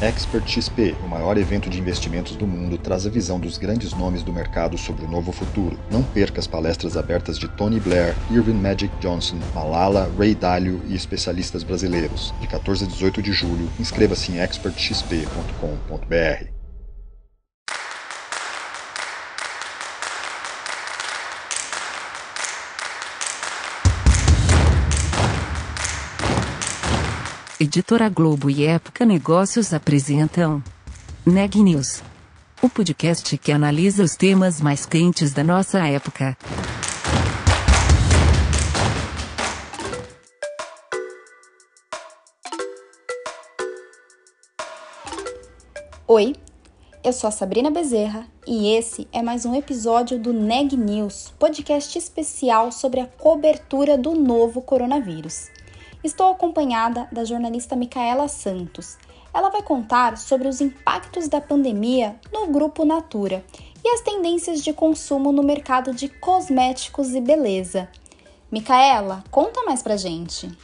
Expert XP, o maior evento de investimentos do mundo, traz a visão dos grandes nomes do mercado sobre o novo futuro. Não perca as palestras abertas de Tony Blair, Irving Magic Johnson, Malala, Ray Dalio e especialistas brasileiros. De 14 a 18 de julho, inscreva-se em expertxp.com.br. Editora Globo e Época Negócios apresentam Neg News, o podcast que analisa os temas mais quentes da nossa época. Oi, eu sou a Sabrina Bezerra e esse é mais um episódio do Neg News, podcast especial sobre a cobertura do novo coronavírus. Estou acompanhada da jornalista Micaela Santos. Ela vai contar sobre os impactos da pandemia no grupo Natura e as tendências de consumo no mercado de cosméticos e beleza. Micaela, conta mais pra gente.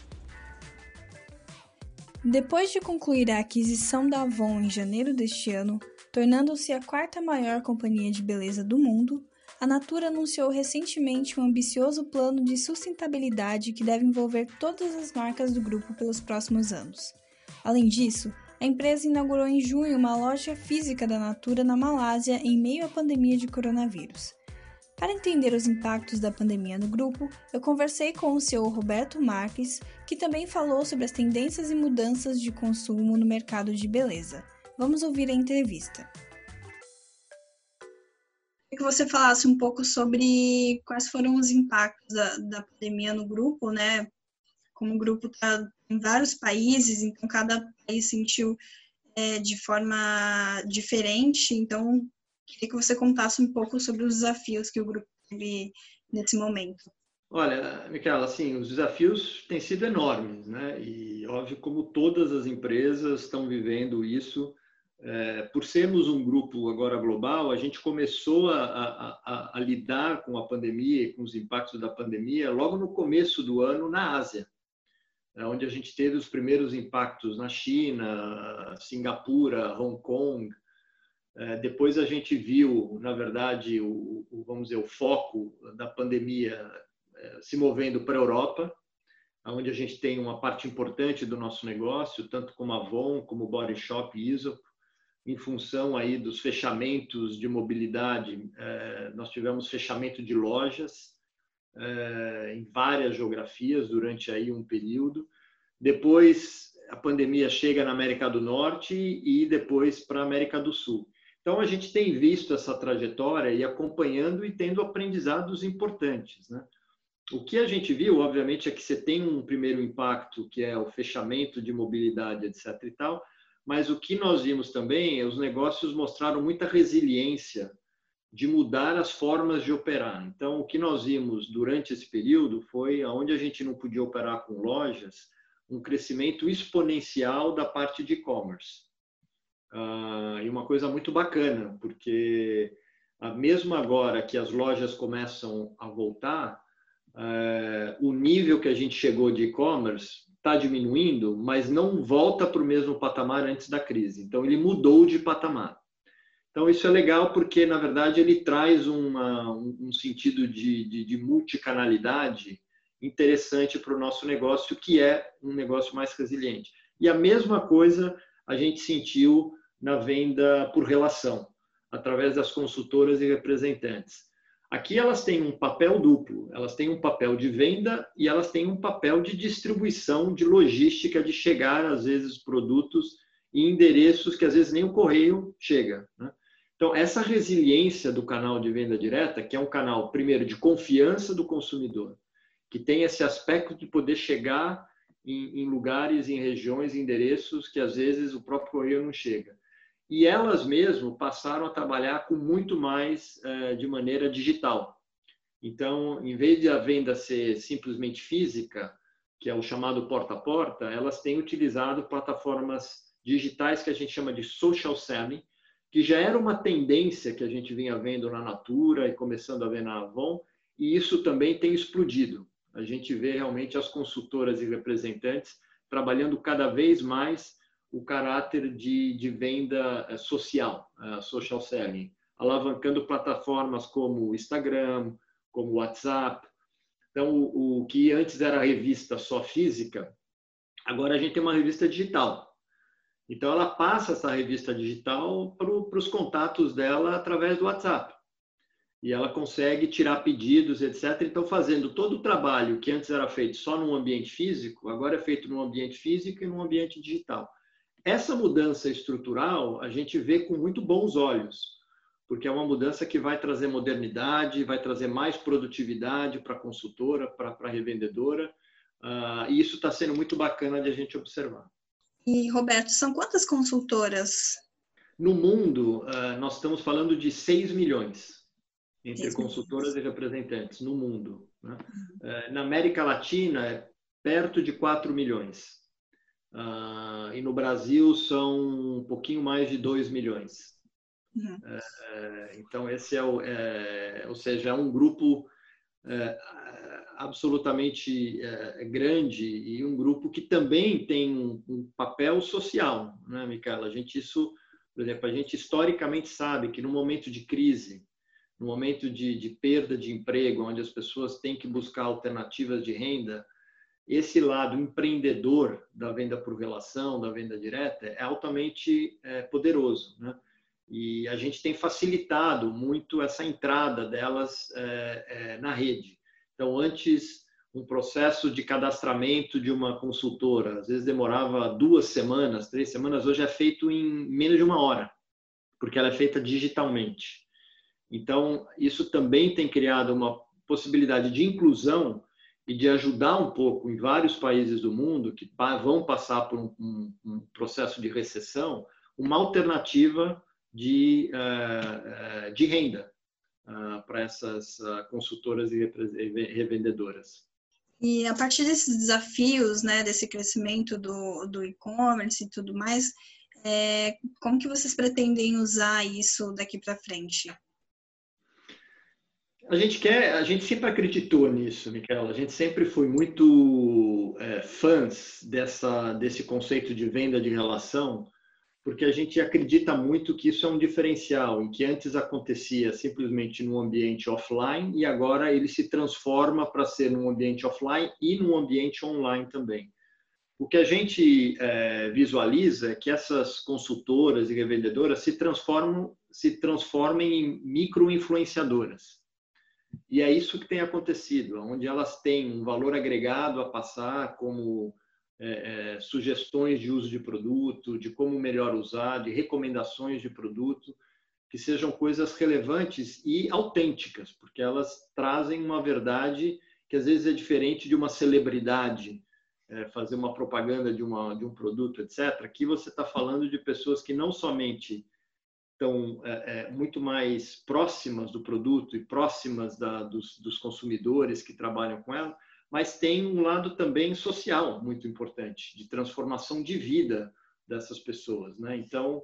Depois de concluir a aquisição da Avon em janeiro deste ano, tornando-se a quarta maior companhia de beleza do mundo, a Natura anunciou recentemente um ambicioso plano de sustentabilidade que deve envolver todas as marcas do grupo pelos próximos anos. Além disso, a empresa inaugurou em junho uma loja física da Natura na Malásia em meio à pandemia de coronavírus. Para entender os impactos da pandemia no grupo, eu conversei com o CEO Roberto Marques, que também falou sobre as tendências e mudanças de consumo no mercado de beleza. Vamos ouvir a entrevista que você falasse um pouco sobre quais foram os impactos da, da pandemia no grupo, né? Como o grupo está em vários países, então cada país sentiu é, de forma diferente. Então, queria que você contasse um pouco sobre os desafios que o grupo teve nesse momento. Olha, Micaela, assim, os desafios têm sido enormes, né? E óbvio, como todas as empresas estão vivendo isso, é, por sermos um grupo agora global, a gente começou a, a, a, lidar com a pandemia e com os impactos da pandemia logo no começo do ano na Ásia, né, onde a gente teve os primeiros impactos na China, Singapura, Hong Kong. É, depois a gente viu, na verdade, o, o, vamos dizer, o foco da pandemia é, se movendo para a Europa, onde a gente tem uma parte importante do nosso negócio, tanto como Avon, como Body Shop e Iso, em função aí dos fechamentos de mobilidade, é, nós tivemos fechamento de lojas é, em várias geografias durante aí um período. Depois a pandemia chega na América do Norte e depois para a América do Sul. Então a gente tem visto essa trajetória e acompanhando e tendo aprendizados importantes, né? O que a gente viu, obviamente, é que você tem um primeiro impacto, que é o fechamento de mobilidade, etc. e tal, mas o que nós vimos também, os negócios mostraram muita resiliência de mudar as formas de operar. Então, o que nós vimos durante esse período foi, onde a gente não podia operar com lojas, um crescimento exponencial da parte de e-commerce. Uh, e uma coisa muito bacana, porque uh, mesmo agora que as lojas começam a voltar, uh, o nível que a gente chegou de e-commerce está diminuindo, mas não volta para o mesmo patamar antes da crise. Então, ele mudou de patamar. Então, isso é legal porque, na verdade, ele traz uma, um sentido de, de, de multicanalidade interessante para o nosso negócio, que é um negócio mais resiliente. E a mesma coisa a gente sentiu na venda por relação, através das consultoras e representantes. Aqui elas têm um papel duplo, elas têm um papel de venda e elas têm um papel de distribuição, de logística, de chegar, às vezes, produtos em endereços que às vezes nem o correio chega. Né? Então, essa resiliência do canal de venda direta, que é um canal, primeiro, de confiança do consumidor, que tem esse aspecto de poder chegar em, em lugares, em regiões, em endereços que às vezes o próprio correio não chega e elas mesmo passaram a trabalhar com muito mais eh, de maneira digital. Então, em vez de a venda ser simplesmente física, que é o chamado porta a porta, elas têm utilizado plataformas digitais que a gente chama de social selling, que já era uma tendência que a gente vinha vendo na Natura e começando a ver na Avon, e isso também tem explodido. A gente vê realmente as consultoras e representantes trabalhando cada vez mais o caráter de, de venda eh, social, uh, social selling, alavancando plataformas como Instagram, como WhatsApp. Então, o, o que antes era revista só física, agora a gente tem uma revista digital. Então, ela passa essa revista digital para os contatos dela através do WhatsApp. E ela consegue tirar pedidos, etc. Então, fazendo todo o trabalho que antes era feito só num ambiente físico, agora é feito num ambiente físico e num ambiente digital. Essa mudança estrutural a gente vê com muito bons olhos, porque é uma mudança que vai trazer modernidade, vai trazer mais produtividade para a consultora, para a revendedora, uh, e isso está sendo muito bacana de a gente observar. E, Roberto, são quantas consultoras? No mundo, uh, nós estamos falando de 6 milhões entre 6 consultoras milhões. e representantes no mundo. Né? Uh, na América Latina, é perto de 4 milhões. Uh, e no Brasil são um pouquinho mais de 2 milhões. Uhum. Uh, então, esse é o, é, ou seja, é um grupo é, absolutamente é, grande e um grupo que também tem um, um papel social, né, Micaela? A gente, isso, por exemplo, a gente historicamente sabe que no momento de crise, no momento de, de perda de emprego, onde as pessoas têm que buscar alternativas de renda, esse lado empreendedor da venda por relação, da venda direta, é altamente é, poderoso. Né? E a gente tem facilitado muito essa entrada delas é, é, na rede. Então, antes, um processo de cadastramento de uma consultora, às vezes demorava duas semanas, três semanas, hoje é feito em menos de uma hora, porque ela é feita digitalmente. Então, isso também tem criado uma possibilidade de inclusão e de ajudar um pouco em vários países do mundo que vão passar por um, um, um processo de recessão, uma alternativa de, uh, de renda uh, para essas uh, consultoras e revendedoras. E a partir desses desafios, né, desse crescimento do, do e-commerce e tudo mais, é, como que vocês pretendem usar isso daqui para frente? A gente quer, a gente sempre acreditou nisso, Micaela. A gente sempre foi muito é, fãs dessa, desse conceito de venda de relação, porque a gente acredita muito que isso é um diferencial, em que antes acontecia simplesmente num ambiente offline e agora ele se transforma para ser num ambiente offline e num ambiente online também. O que a gente é, visualiza é que essas consultoras e revendedoras se transformam, se transformem em micro-influenciadoras. E é isso que tem acontecido, onde elas têm um valor agregado a passar como é, é, sugestões de uso de produto, de como melhor usar, de recomendações de produto, que sejam coisas relevantes e autênticas, porque elas trazem uma verdade que às vezes é diferente de uma celebridade é, fazer uma propaganda de, uma, de um produto, etc. Aqui você está falando de pessoas que não somente estão é, é, muito mais próximas do produto e próximas da, dos, dos, consumidores que trabalham com ela, mas tem um lado também social muito importante, de transformação de vida dessas pessoas. Né? Então,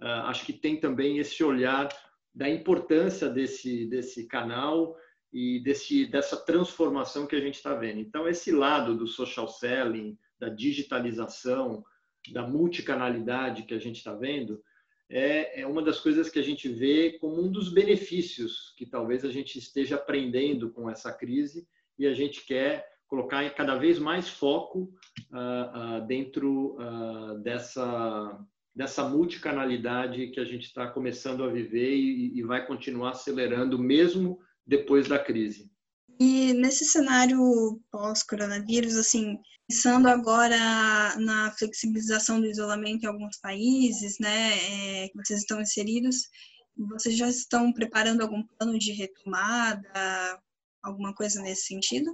uh, acho que tem também esse olhar da importância desse, desse canal e desse, dessa transformação que a gente está vendo. Então, esse lado do social selling, da digitalização, da multicanalidade que a gente está vendo, é, é uma das coisas que a gente vê como um dos benefícios que talvez a gente esteja aprendendo com essa crise e a gente quer colocar cada vez mais foco uh, uh, dentro uh, dessa dessa multicanalidade que a gente está começando a viver e, e vai continuar acelerando mesmo depois da crise. E nesse cenário pós-coronavírus, assim, pensando agora na flexibilização do isolamento em alguns países, né, é, que vocês estão inseridos, vocês já estão preparando algum plano de retomada, alguma coisa nesse sentido?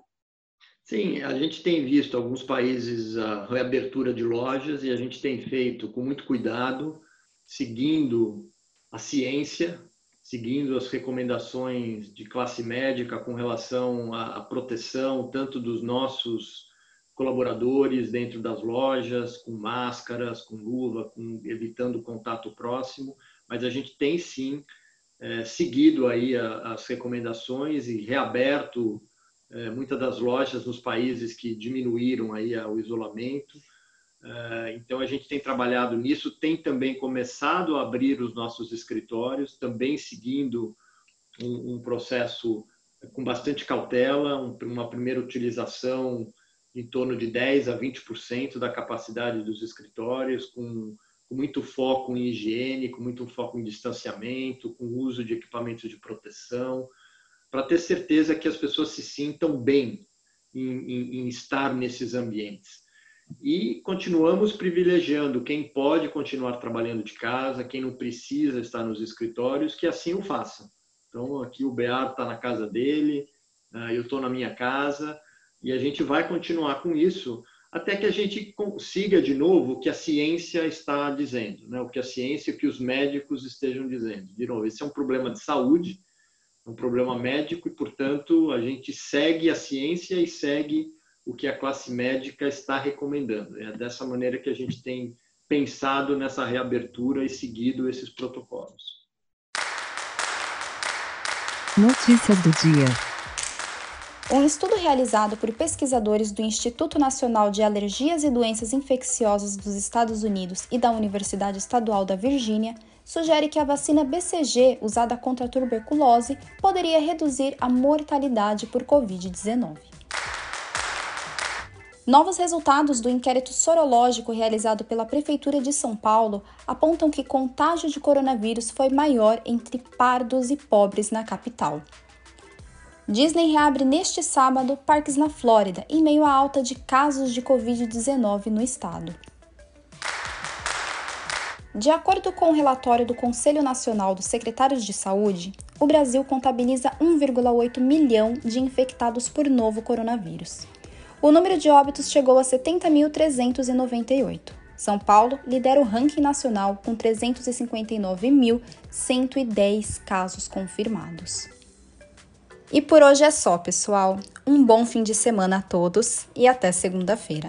Sim, a gente tem visto alguns países a reabertura de lojas e a gente tem feito com muito cuidado, seguindo a ciência, seguindo as recomendações de classe médica com relação à proteção tanto dos nossos colaboradores dentro das lojas, com máscaras, com luva, com, evitando contato próximo, mas a gente tem sim é, seguido aí a, as recomendações e reaberto é, muitas das lojas nos países que diminuíram aí o isolamento então, a gente tem trabalhado nisso, tem também começado a abrir os nossos escritórios, também seguindo um, processo com bastante cautela, um, uma primeira utilização em torno de 10 a 20% da capacidade dos escritórios, com, com, muito foco em higiene, com muito foco em distanciamento, com uso de equipamentos de proteção, para ter certeza que as pessoas se sintam bem em, em, em estar nesses ambientes. E continuamos privilegiando quem pode continuar trabalhando de casa, quem não precisa estar nos escritórios, que assim o faça. Então, aqui o Beato está na casa dele, né, eu estou na minha casa, e a gente vai continuar com isso até que a gente consiga de novo o que a ciência está dizendo, né? o que a ciência e o que os médicos estejam dizendo. De novo, esse é um problema de saúde, um problema médico, e, portanto, a gente segue a ciência e segue o que a classe médica está recomendando. É dessa maneira que a gente tem pensado nessa reabertura e seguido esses protocolos. Notícia do dia. Um estudo realizado por pesquisadores do Instituto Nacional de Alergias e Doenças Infecciosas dos Estados Unidos e da Universidade Estadual da Virgínia sugere que a vacina BCG usada contra a tuberculose poderia reduzir a mortalidade por Covid-19. Novos resultados do inquérito sorológico realizado pela Prefeitura de São Paulo apontam que contágio de coronavírus foi maior entre pardos e pobres na capital. Disney reabre neste sábado parques na Flórida, em meio à alta de casos de Covid-19 no estado. De acordo com o relatório do Conselho Nacional dos Secretários de Saúde, o Brasil contabiliza 1,8 milhão de infectados por novo coronavírus o número de óbitos chegou a 70.398. São Paulo lidera o ranking nacional com 359.110 casos confirmados. E por hoje é só, pessoal. Um bom fim de semana a todos e até segunda-feira.